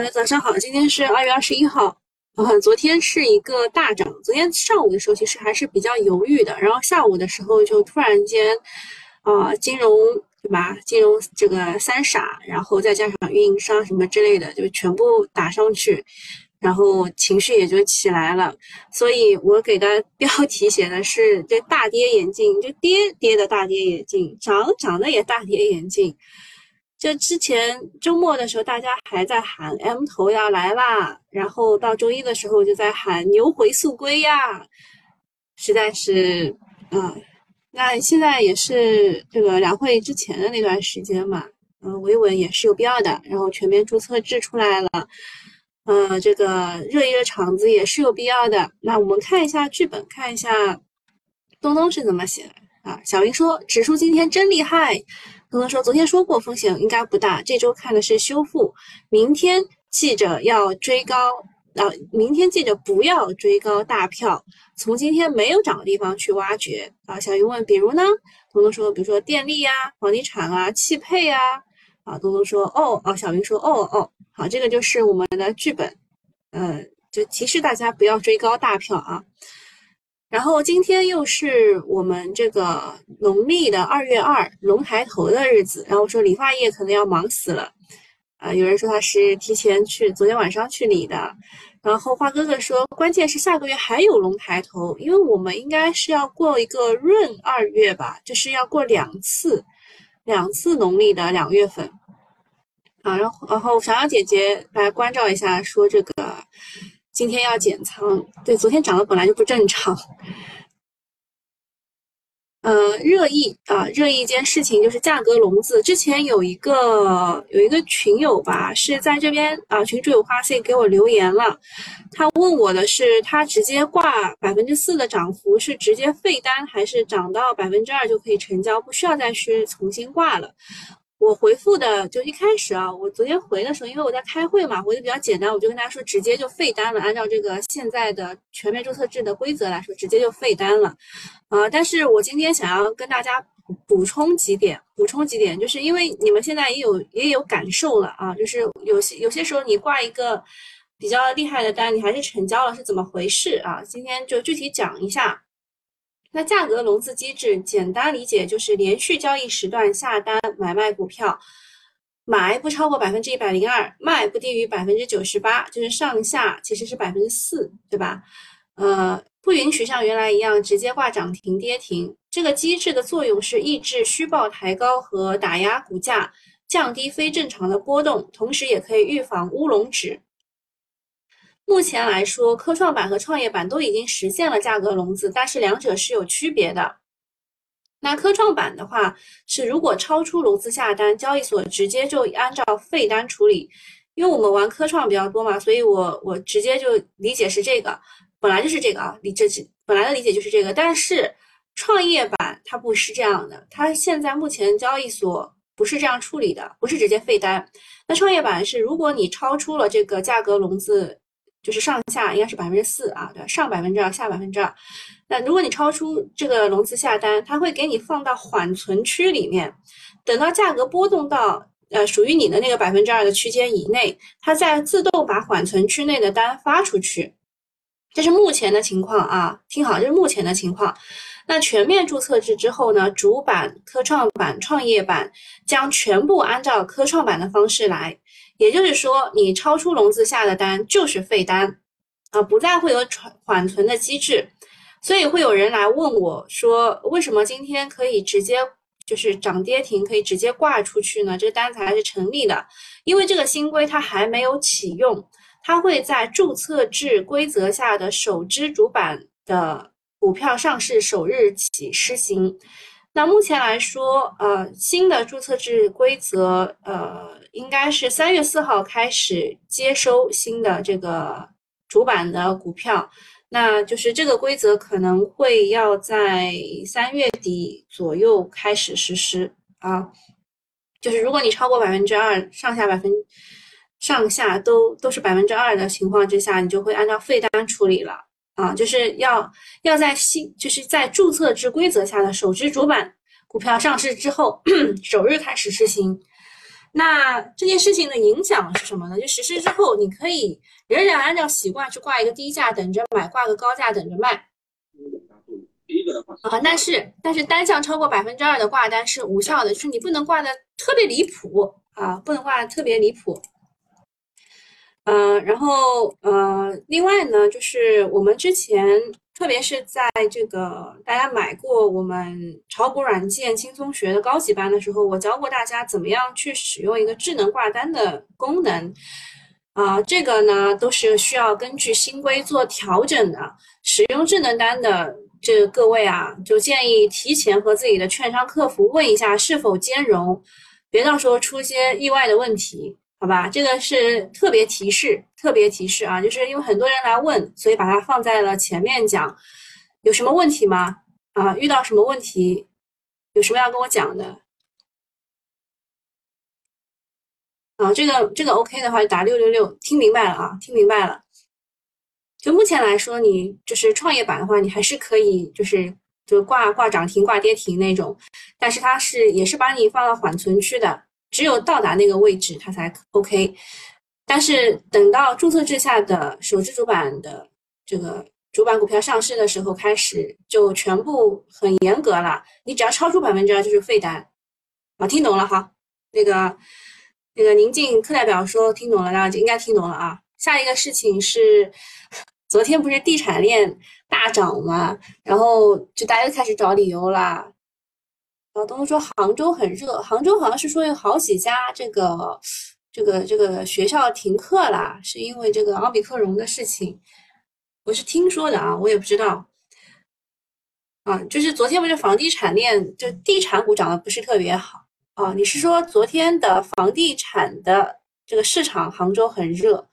呃，早上好，今天是二月二十一号。呃，昨天是一个大涨，昨天上午的时候其实还是比较犹豫的，然后下午的时候就突然间，啊，金融对吧？金融这个三傻，然后再加上运营商什么之类的，就全部打上去，然后情绪也就起来了。所以我给的 标题写的是这大跌眼镜，就跌跌的大跌眼镜，涨涨的也大跌眼镜。就之前周末的时候，大家还在喊 M 头要来啦，然后到周一的时候就在喊牛回速归呀，实在是，啊，那现在也是这个两会之前的那段时间嘛，嗯，维稳也是有必要的，然后全面注册制出来了，嗯，这个热一热场子也是有必要的。那我们看一下剧本，看一下东东是怎么写的啊？小云说指数今天真厉害。东东说：“昨天说过风险应该不大，这周看的是修复。明天记着要追高，啊，明天记着不要追高大票，从今天没有涨的地方去挖掘。”啊，小云问：“比如呢？”东东说：“比如说电力呀、房地产啊、汽配啊。”啊，东东说：“哦哦。”小云说：“哦哦。”好，这个就是我们的剧本，呃，就提示大家不要追高大票啊。然后今天又是我们这个农历的二月二龙抬头的日子，然后说理发业可能要忙死了，啊，有人说他是提前去昨天晚上去理的，然后花哥哥说关键是下个月还有龙抬头，因为我们应该是要过一个闰二月吧，就是要过两次，两次农历的两月份，啊，然后然后小杨姐姐来关照一下说这个。今天要减仓，对，昨天涨的本来就不正常。呃，热议啊，热议一件事情就是价格笼子。之前有一个有一个群友吧，是在这边啊，群主有花信给我留言了，他问我的是，他直接挂百分之四的涨幅是直接废单，还是涨到百分之二就可以成交，不需要再去重新挂了？我回复的就一开始啊，我昨天回的时候，因为我在开会嘛，回的比较简单，我就跟大家说直接就废单了。按照这个现在的全面注册制的规则来说，直接就废单了。啊，但是我今天想要跟大家补充几点，补充几点，就是因为你们现在也有也有感受了啊，就是有些有些时候你挂一个比较厉害的单，你还是成交了，是怎么回事啊？今天就具体讲一下。那价格笼子机制，简单理解就是连续交易时段下单买卖股票，买不超过百分之一百零二，卖不低于百分之九十八，就是上下其实是百分之四，对吧？呃，不允许像原来一样直接挂涨停跌停。这个机制的作用是抑制虚报抬高和打压股价，降低非正常的波动，同时也可以预防乌龙指。目前来说，科创板和创业板都已经实现了价格笼子，但是两者是有区别的。那科创板的话，是如果超出笼子下单，交易所直接就按照废单处理。因为我们玩科创比较多嘛，所以我我直接就理解是这个，本来就是这个啊，理这是本来的理解就是这个。但是创业板它不是这样的，它现在目前交易所不是这样处理的，不是直接废单。那创业板是，如果你超出了这个价格笼子。就是上下应该是百分之四啊，对，上百分之二，下百分之二。那如果你超出这个融资下单，它会给你放到缓存区里面，等到价格波动到呃属于你的那个百分之二的区间以内，它再自动把缓存区内的单发出去。这是目前的情况啊，听好，这是目前的情况。那全面注册制之后呢，主板、科创板、创业板将全部按照科创板的方式来。也就是说，你超出笼子下的单就是废单，啊，不再会有缓缓存的机制，所以会有人来问我说，为什么今天可以直接就是涨跌停可以直接挂出去呢？这个单才是成立的，因为这个新规它还没有启用，它会在注册制规则下的首支主板的股票上市首日起施行。那目前来说，呃，新的注册制规则，呃。应该是三月四号开始接收新的这个主板的股票，那就是这个规则可能会要在三月底左右开始实施啊。就是如果你超过百分之二，上下百分上下都都是百分之二的情况之下，你就会按照废单处理了啊。就是要要在新就是在注册制规则下的首支主板股票上市之后 首日开始实行。那这件事情的影响是什么呢？就实施之后，你可以仍然按照习惯去挂一个低价等着买，挂个高价等着卖。啊，但是但是单项超过百分之二的挂单是无效的，就是你不能挂的特别离谱啊，不能挂的特别离谱。嗯，然后呃，另外呢，就是我们之前。特别是在这个大家买过我们炒股软件轻松学的高级班的时候，我教过大家怎么样去使用一个智能挂单的功能啊，这个呢都是需要根据新规做调整的。使用智能单的这各位啊，就建议提前和自己的券商客服问一下是否兼容，别到时候出些意外的问题。好吧，这个是特别提示，特别提示啊，就是因为很多人来问，所以把它放在了前面讲。有什么问题吗？啊，遇到什么问题？有什么要跟我讲的？啊，这个这个 OK 的话就打六六六，听明白了啊，听明白了。就目前来说，你就是创业板的话，你还是可以，就是就挂挂涨停、挂跌停那种，但是它是也是把你放到缓存区的。只有到达那个位置，它才 OK。但是等到注册制下的首支主板的这个主板股票上市的时候开始，就全部很严格了。你只要超出百分之二就是废单。啊，听懂了哈？那个那个宁静课代表说听懂了，大家就应该听懂了啊。下一个事情是，昨天不是地产链大涨吗？然后就大家又开始找理由了。老东说杭州很热，杭州好像是说有好几家这个这个这个学校停课啦，是因为这个奥密克戎的事情。我是听说的啊，我也不知道。啊，就是昨天不是房地产链就地产股涨得不是特别好啊？你是说昨天的房地产的这个市场杭州很热？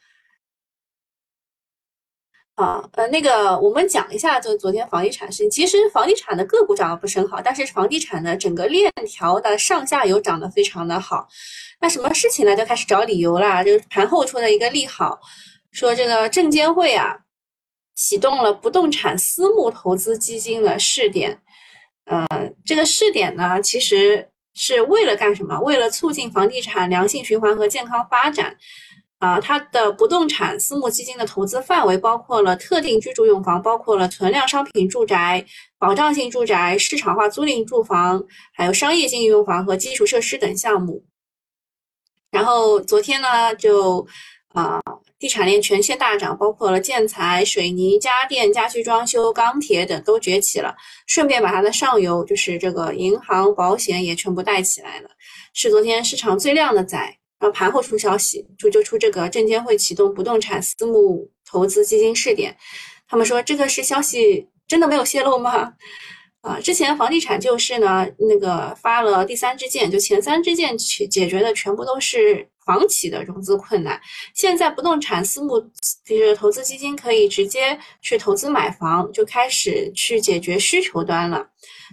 啊，呃，那个，我们讲一下，就昨天房地产事情。其实房地产的个股涨得不是很好，但是房地产的整个链条的上下游涨得非常的好。那什么事情呢？就开始找理由了。就是盘后出的一个利好，说这个证监会啊，启动了不动产私募投资基金的试点。呃，这个试点呢，其实是为了干什么？为了促进房地产良性循环和健康发展。啊，它的不动产私募基金的投资范围包括了特定居住用房，包括了存量商品住宅、保障性住宅、市场化租赁住房，还有商业经营用房和基础设施等项目。然后昨天呢，就啊，地产链全线大涨，包括了建材、水泥、家电、家居装修、钢铁等都崛起了，顺便把它的上游就是这个银行、保险也全部带起来了，是昨天市场最亮的仔。然后盘后出消息，就就出这个证监会启动不动产私募投资基金试点。他们说这个是消息真的没有泄露吗？啊，之前房地产救市呢，那个发了第三支箭，就前三支箭去解决的全部都是房企的融资困难。现在不动产私募就是投资基金可以直接去投资买房，就开始去解决需求端了。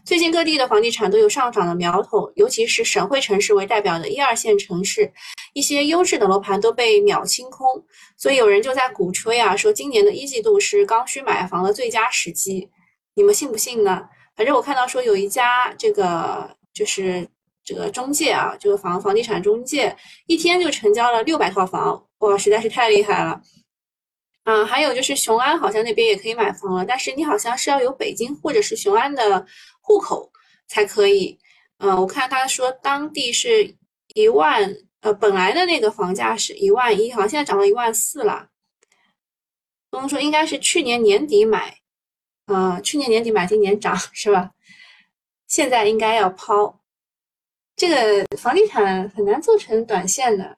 最近各地的房地产都有上涨的苗头，尤其是省会城市为代表的一二线城市，一些优质的楼盘都被秒清空。所以有人就在鼓吹啊，说今年的一季度是刚需买房的最佳时机。你们信不信呢？反正我看到说有一家这个就是这个中介啊，这个房房地产中介一天就成交了六百套房，哇，实在是太厉害了。嗯，还有就是雄安好像那边也可以买房了，但是你好像是要有北京或者是雄安的。户口才可以，嗯，我看他说当地是一万，呃，本来的那个房价是一万一，好像现在涨到一万四了。东东说应该是去年年底买，啊，去年年底买，今年涨是吧？现在应该要抛，这个房地产很难做成短线的，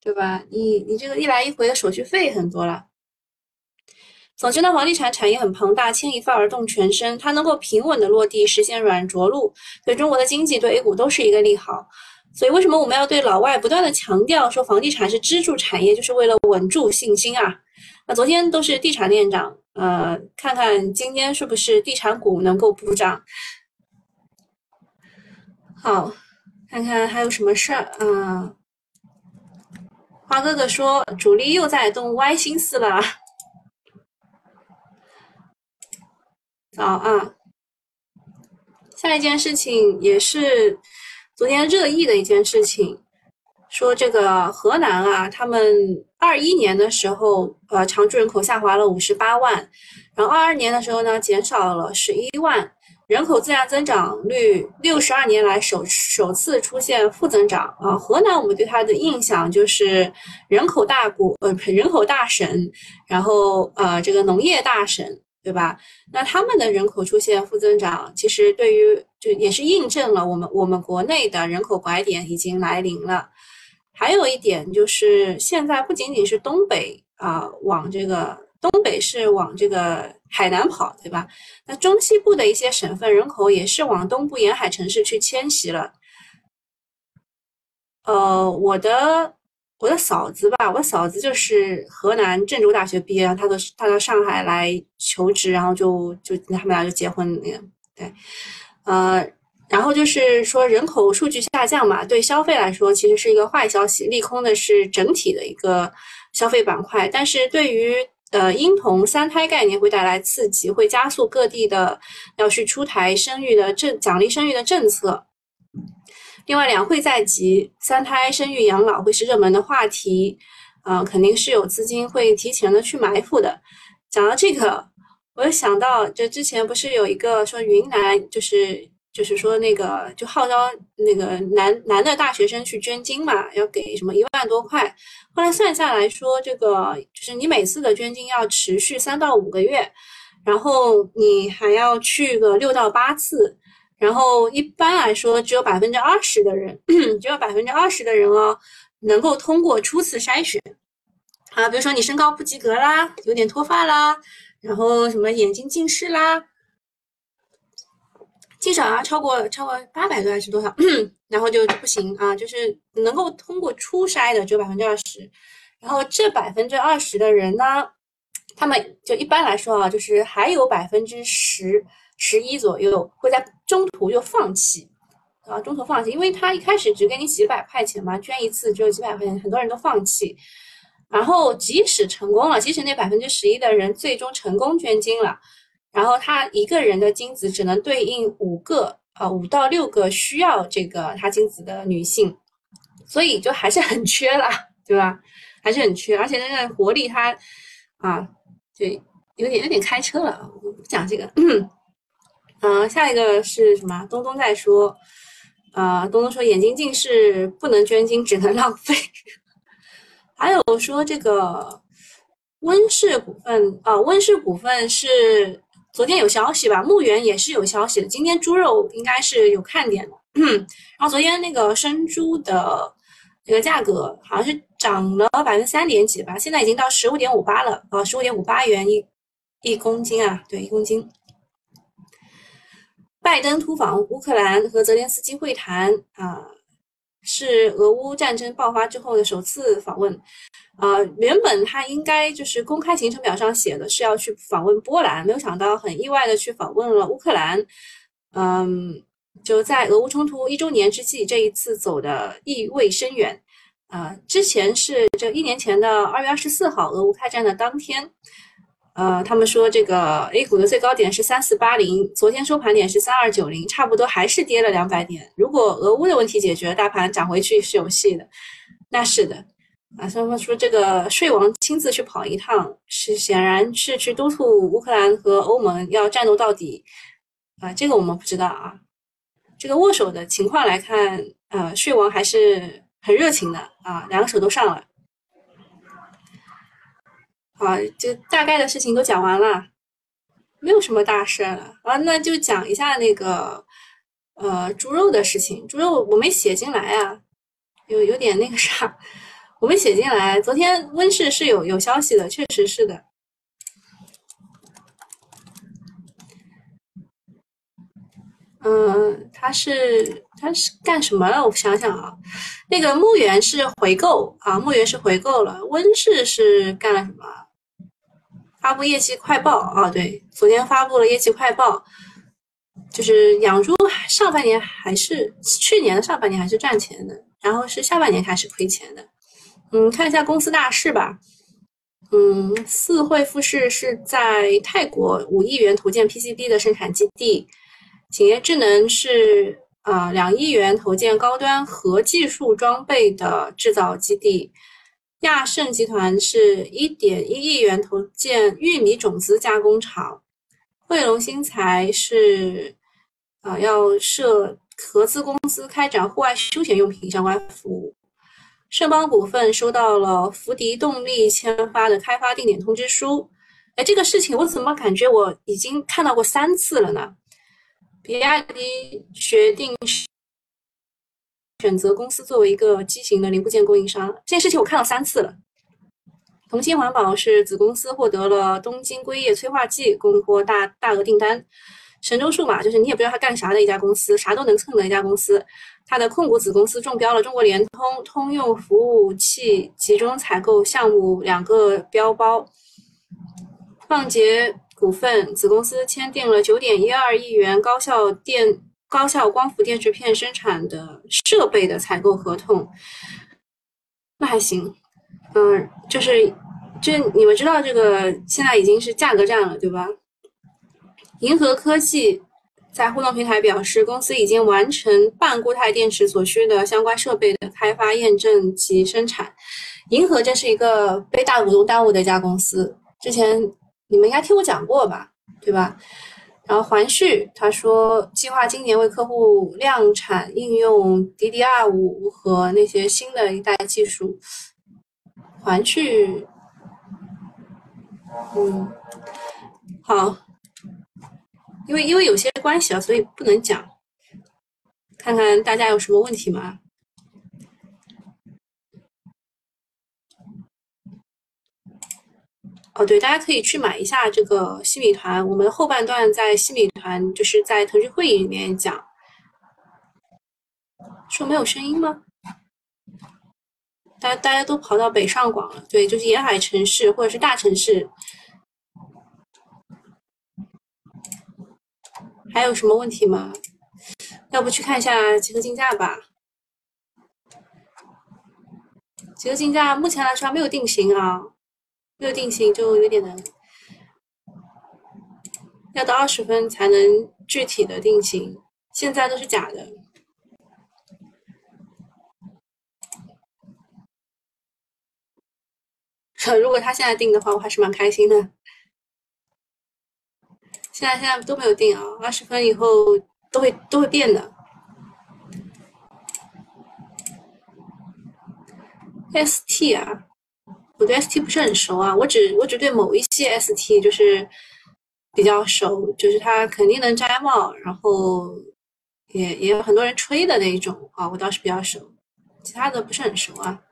对吧？你你这个一来一回的手续费很多了。总之呢，房地产产业很庞大，牵一发而动全身，它能够平稳的落地，实现软着陆，对中国的经济、对 A 股都是一个利好。所以，为什么我们要对老外不断的强调说房地产是支柱产业，就是为了稳住信心啊？那昨天都是地产链涨，呃，看看今天是不是地产股能够补涨？好，看看还有什么事儿啊？花哥哥说，主力又在动歪心思了。好啊！下一件事情也是昨天热议的一件事情，说这个河南啊，他们二一年的时候，呃，常住人口下滑了五十八万，然后二二年的时候呢，减少了十一万，人口自然增长率六十二年来首首次出现负增长啊。河南我们对它的印象就是人口大国，呃，人口大省，然后呃，这个农业大省。对吧？那他们的人口出现负增长，其实对于就也是印证了我们我们国内的人口拐点已经来临了。还有一点就是，现在不仅仅是东北啊，往这个东北是往这个海南跑，对吧？那中西部的一些省份人口也是往东部沿海城市去迁徙了。呃，我的。我的嫂子吧，我嫂子就是河南郑州大学毕业，然后她到她到上海来求职，然后就就他们俩就结婚那个，对，呃，然后就是说人口数据下降嘛，对消费来说其实是一个坏消息，利空的是整体的一个消费板块，但是对于呃婴童三胎概念会带来刺激，会加速各地的要去出台生育的政奖励生育的政策。另外，两会在即，三胎、生育、养老会是热门的话题，啊，肯定是有资金会提前的去埋伏的。讲到这个，我又想到，就之前不是有一个说云南，就是就是说那个就号召那个男男的大学生去捐精嘛，要给什么一万多块。后来算下来说，这个就是你每次的捐精要持续三到五个月，然后你还要去个六到八次。然后一般来说，只有百分之二十的人，只有百分之二十的人哦，能够通过初次筛选。啊，比如说你身高不及格啦，有点脱发啦，然后什么眼睛近视啦，至少要超过超过八百多还是多少，然后就不行啊。就是能够通过初筛的只有百分之二十，然后这百分之二十的人呢，他们就一般来说啊，就是还有百分之十。十一左右会在中途就放弃，啊，中途放弃，因为他一开始只给你几百块钱嘛，捐一次只有几百块钱，很多人都放弃。然后即使成功了，即使那百分之十一的人最终成功捐精了，然后他一个人的精子只能对应五个，啊，五到六个需要这个他精子的女性，所以就还是很缺啦，对吧？还是很缺，而且那个活力他，啊，对，有点有点开车了，我不讲这个。嗯，下一个是什么？东东在说，啊，东东说眼睛近视不能捐精，只能浪费。还有说这个温氏股份啊，温氏股份是昨天有消息吧？牧原也是有消息的，今天猪肉应该是有看点的。然后昨天那个生猪的这个价格好像是涨了百分之三点几吧，现在已经到十五点五八了啊，十五点五八元一一公斤啊，对，一公斤。拜登突访乌克兰和泽连斯基会谈啊，是俄乌战争爆发之后的首次访问。啊，原本他应该就是公开行程表上写的是要去访问波兰，没有想到很意外的去访问了乌克兰。嗯，就在俄乌冲突一周年之际，这一次走的意味深远。啊，之前是这一年前的二月二十四号，俄乌开战的当天。呃，他们说这个 A 股的最高点是三四八零，昨天收盘点是三二九零，差不多还是跌了两百点。如果俄乌的问题解决，大盘涨回去是有戏的。那是的，啊，他们说这个税王亲自去跑一趟，是显然是去督促乌克兰和欧盟要战斗到底。啊，这个我们不知道啊。这个握手的情况来看，呃，税王还是很热情的啊，两个手都上了。啊，就大概的事情都讲完了，没有什么大事了啊。那就讲一下那个呃猪肉的事情。猪肉我没写进来啊，有有点那个啥，我没写进来。昨天温室是有有消息的，确实是的。嗯，他是他是干什么了？我想想啊，那个牧原是回购啊，牧原是回购了。温室是干了什么？发布业绩快报啊，对，昨天发布了业绩快报，就是养猪上半年还是去年的上半年还是赚钱的，然后是下半年开始亏钱的。嗯，看一下公司大事吧。嗯，四惠富士是在泰国五亿元投建 PCB 的生产基地，景业智能是啊两亿元投建高端核技术装备的制造基地。亚盛集团是一点一亿元投建玉米种子加工厂。汇龙新材是啊要设合资公司开展户外休闲用品相关服务。盛邦股份收到了福迪动力签发的开发定点通知书。哎，这个事情我怎么感觉我已经看到过三次了呢？比亚迪决定选择公司作为一个机型的零部件供应商，这件事情我看了三次了。同心环保是子公司获得了东京硅业催化剂供货大大额订单。神州数码就是你也不知道他干啥的一家公司，啥都能蹭的一家公司。它的控股子公司中标了中国联通通用服务器集中采购项目两个标包。创捷股份子公司签订了九点一二亿元高效电高效光伏电池片生产的设备的采购合同，那还行。嗯，就是，就你们知道这个现在已经是价格战了，对吧？银河科技。在互动平台表示，公司已经完成半固态电池所需的相关设备的开发、验证及生产。银河这是一个被大股东耽误的一家公司，之前你们应该听我讲过吧，对吧？然后环旭他说，计划今年为客户量产应用 DDR 五和那些新的一代技术。环旭，嗯，好。因为因为有些关系啊，所以不能讲。看看大家有什么问题吗？哦，对，大家可以去买一下这个西米团。我们后半段在西米团，就是在腾讯会议里面讲。说没有声音吗？大大家都跑到北上广了，对，就是沿海城市或者是大城市。还有什么问题吗？要不去看一下集合竞价吧。集合竞价目前来说还没有定型啊，没有定型就有点难，要到二十分才能具体的定型，现在都是假的。如果他现在定的话，我还是蛮开心的。现在现在都没有定啊，二十分以后都会都会变的。ST 啊，我对 ST 不是很熟啊，我只我只对某一些 ST 就是比较熟，就是它肯定能摘帽，然后也也有很多人吹的那一种啊，我倒是比较熟，其他的不是很熟啊。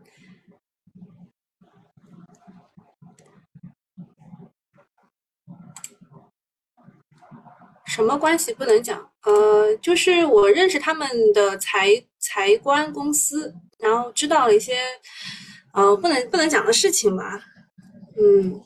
什么关系不能讲？呃，就是我认识他们的财财官公司，然后知道了一些，呃，不能不能讲的事情吧。嗯，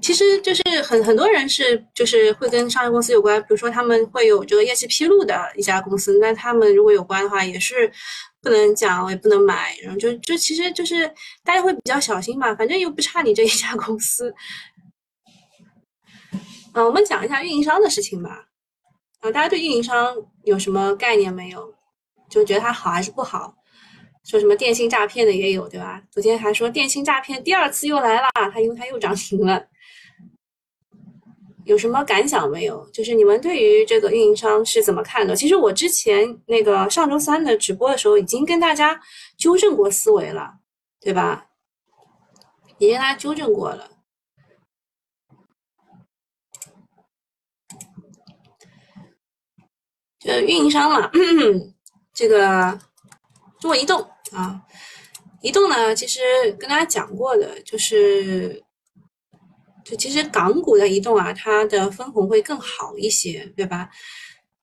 其实就是很很多人是就是会跟上市公司有关，比如说他们会有这个业绩披露的一家公司，那他们如果有关的话，也是。不能讲，也不能买，然后就就其实就是大家会比较小心嘛，反正又不差你这一家公司。嗯，我们讲一下运营商的事情吧。啊，大家对运营商有什么概念没有？就觉得它好还是不好？说什么电信诈骗的也有，对吧？昨天还说电信诈骗第二次又来了，它因为它又涨停了。有什么感想没有？就是你们对于这个运营商是怎么看的？其实我之前那个上周三的直播的时候，已经跟大家纠正过思维了，对吧？已经跟大家纠正过了。就运营商嘛，这个中国移动啊，移动呢，其实跟大家讲过的，就是。就其实港股的移动啊，它的分红会更好一些，对吧？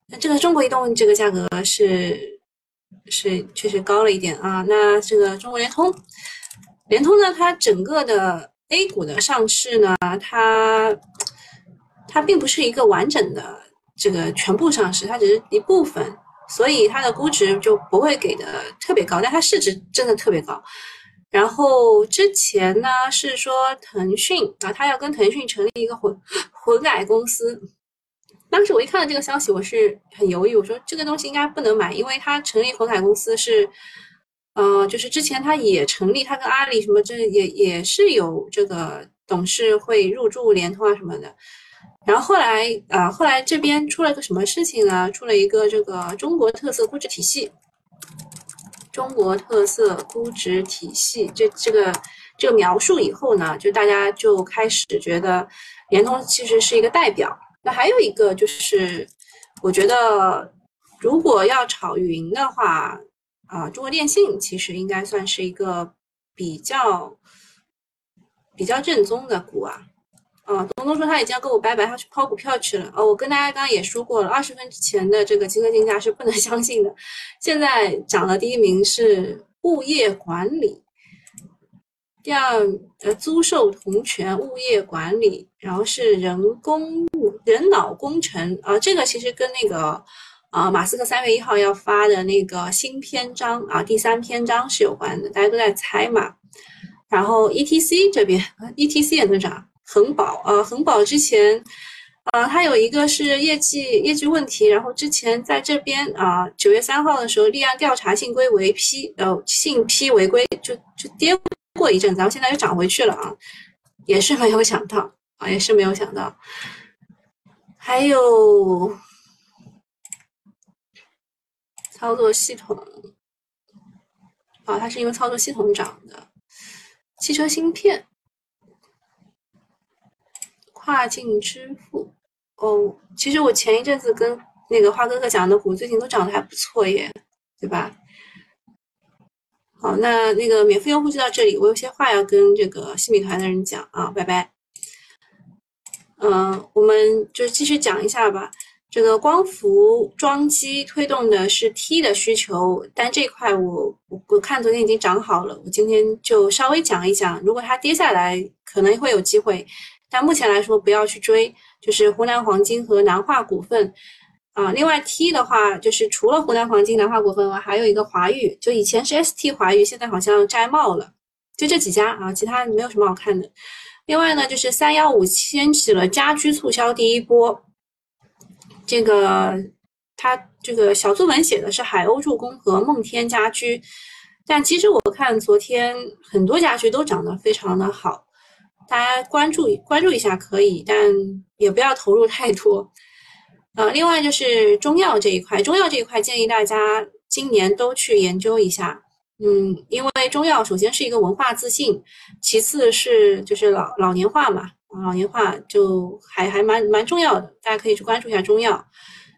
那这个中国移动这个价格是是确实高了一点啊。那这个中国联通，联通呢，它整个的 A 股的上市呢，它它并不是一个完整的这个全部上市，它只是一部分，所以它的估值就不会给的特别高，但它市值真的特别高。然后之前呢是说腾讯啊，他要跟腾讯成立一个混混改公司。当时我一看到这个消息，我是很犹豫，我说这个东西应该不能买，因为他成立混改公司是，呃，就是之前他也成立，他跟阿里什么这也也是有这个董事会入驻联通啊什么的。然后后来啊，后来这边出了个什么事情呢？出了一个这个中国特色估值体系。中国特色估值体系，这这个这个描述以后呢，就大家就开始觉得联通其实是一个代表。那还有一个就是，我觉得如果要炒云的话，啊，中国电信其实应该算是一个比较比较正宗的股啊。啊，东东说他已经要跟我拜拜，他去抛股票去了。哦，我跟大家刚刚也说过了，二十分之前的这个集合竞价是不能 相信的。现在涨的第一名是物业管理，第二呃租售同权物业管理，然后是人工人脑工程啊，这个其实跟那个啊马斯克三月一号要发的那个新篇章啊第三篇章是有关的，大家都在猜嘛。然后 E T C 这边，E T C 也能涨。恒宝啊，恒宝之前啊，它有一个是业绩业绩问题，然后之前在这边啊，九月三号的时候立案调查信规违批，呃，信批违规就就跌过一阵子，然后现在又涨回去了啊，也是没有想到啊，也是没有想到。还有操作系统啊，它是因为操作系统涨的，汽车芯片。跨境支付哦，其实我前一阵子跟那个花哥哥讲的股，最近都涨得还不错耶，对吧？好，那那个免费用户就到这里，我有些话要跟这个新米团的人讲啊，拜拜。嗯，我们就继续讲一下吧。这个光伏装机推动的是 T 的需求，但这块我我看昨天已经涨好了，我今天就稍微讲一讲，如果它跌下来，可能会有机会。但目前来说，不要去追，就是湖南黄金和南化股份啊。另外 T 的话，就是除了湖南黄金、南化股份外，还有一个华宇，就以前是 ST 华宇，现在好像摘帽了，就这几家啊，其他没有什么好看的。另外呢，就是三幺五掀起了家居促销第一波，这个它这个小作文写的是海鸥助攻和梦天家居，但其实我看昨天很多家居都涨得非常的好。大家关注关注一下可以，但也不要投入太多。呃，另外就是中药这一块，中药这一块建议大家今年都去研究一下。嗯，因为中药首先是一个文化自信，其次是就是老老年化嘛，老年化就还还蛮蛮重要的，大家可以去关注一下中药。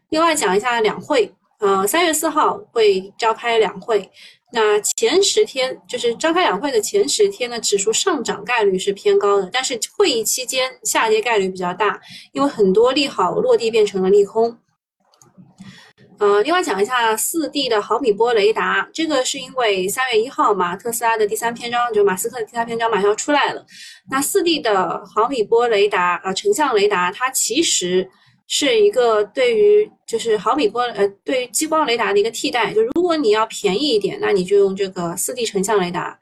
另外讲一下两会，呃，三月四号会召开两会。那前十天就是召开两会的前十天呢，指数上涨概率是偏高的，但是会议期间下跌概率比较大，因为很多利好落地变成了利空。呃，另外讲一下四 D 的毫米波雷达，这个是因为三月一号嘛，特斯拉的第三篇章就马斯克的第三篇章马上要出来了。那四 D 的毫米波雷达啊，成像雷达，它其实。是一个对于就是毫米波呃对于激光雷达的一个替代，就如果你要便宜一点，那你就用这个四 D 成像雷达。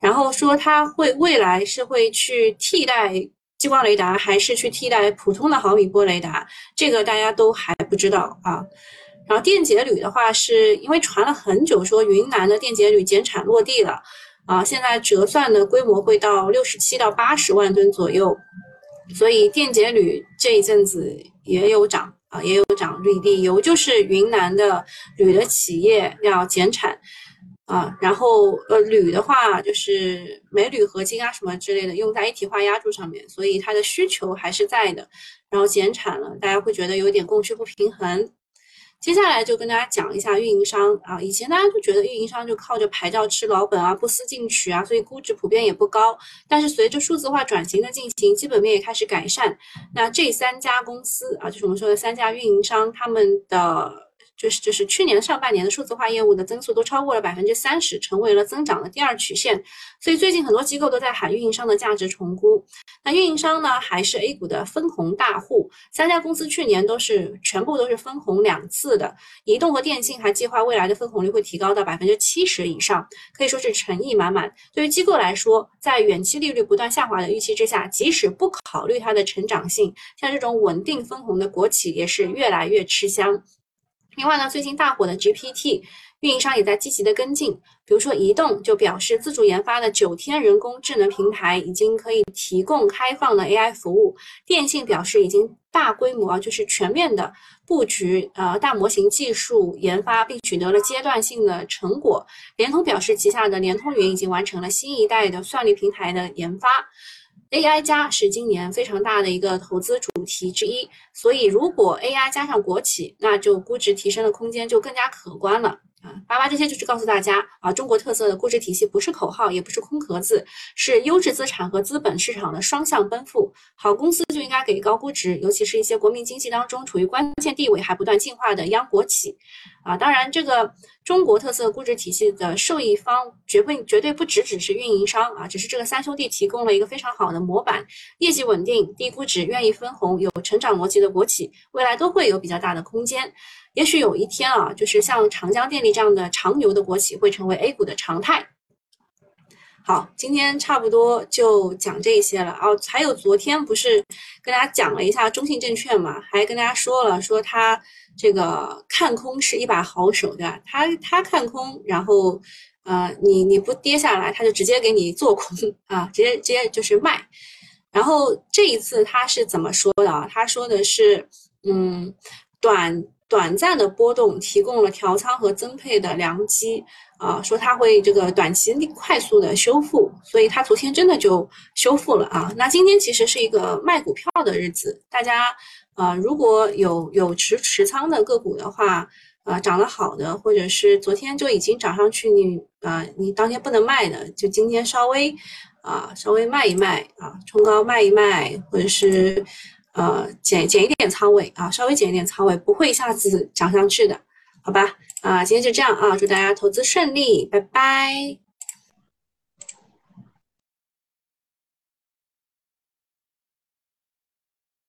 然后说它会未来是会去替代激光雷达，还是去替代普通的毫米波雷达，这个大家都还不知道啊。然后电解铝的话，是因为传了很久说云南的电解铝减产落地了啊，现在折算的规模会到六十七到八十万吨左右，所以电解铝这一阵子。也有涨啊，也有涨。铝锂油就是云南的铝的企业要减产啊，然后呃，铝的话就是镁铝合金啊什么之类的，用在一体化压铸上面，所以它的需求还是在的。然后减产了，大家会觉得有点供需不平衡。接下来就跟大家讲一下运营商啊，以前大家都觉得运营商就靠着牌照吃老本啊，不思进取啊，所以估值普遍也不高。但是随着数字化转型的进行，基本面也开始改善。那这三家公司啊，就是我们说的三家运营商，他们的就是就是去年上半年的数字化业务的增速都超过了百分之三十，成为了增长的第二曲线。所以最近很多机构都在喊运营商的价值重估。那运营商呢，还是 A 股的分红大户，三家公司去年都是全部都是分红两次的。移动和电信还计划未来的分红率会提高到百分之七十以上，可以说是诚意满满。对于机构来说，在远期利率不断下滑的预期之下，即使不考虑它的成长性，像这种稳定分红的国企也是越来越吃香。另外呢，最近大火的 GPT，运营商也在积极的跟进。比如说，移动就表示自主研发的九天人工智能平台已经可以提供开放的 AI 服务。电信表示已经大规模啊，就是全面的布局呃大模型技术研发，并取得了阶段性的成果。联通表示，旗下的联通云已经完成了新一代的算力平台的研发。AI 加是今年非常大的一个投资主题之一，所以如果 AI 加上国企，那就估值提升的空间就更加可观了。啊，八八这些就是告诉大家啊，中国特色的估值体系不是口号，也不是空壳子，是优质资产和资本市场的双向奔赴。好公司就应该给高估值，尤其是一些国民经济当中处于关键地位还不断进化的央国企。啊，当然这个中国特色估值体系的受益方绝不绝对不只只是运营商啊，只是这个三兄弟提供了一个非常好的模板，业绩稳定、低估值、愿意分红、有成长逻辑的国企，未来都会有比较大的空间。也许有一天啊，就是像长江电力这样的长牛的国企会成为 A 股的常态。好，今天差不多就讲这些了哦。还有昨天不是跟大家讲了一下中信证券嘛，还跟大家说了说他这个看空是一把好手，对吧？他他看空，然后呃，你你不跌下来，他就直接给你做空啊，直接直接就是卖。然后这一次他是怎么说的啊？他说的是嗯，短。短暂的波动提供了调仓和增配的良机啊，说它会这个短期快速的修复，所以它昨天真的就修复了啊。那今天其实是一个卖股票的日子，大家呃如果有有持持仓的个股的话，呃涨得好的，或者是昨天就已经涨上去，你啊你当天不能卖的，就今天稍微啊稍微卖一卖啊，冲高卖一卖，或者是。呃，减减一点仓位啊，稍微减一点仓位，不会一下子涨上去的，好吧？啊，今天就这样啊，祝大家投资顺利，拜拜。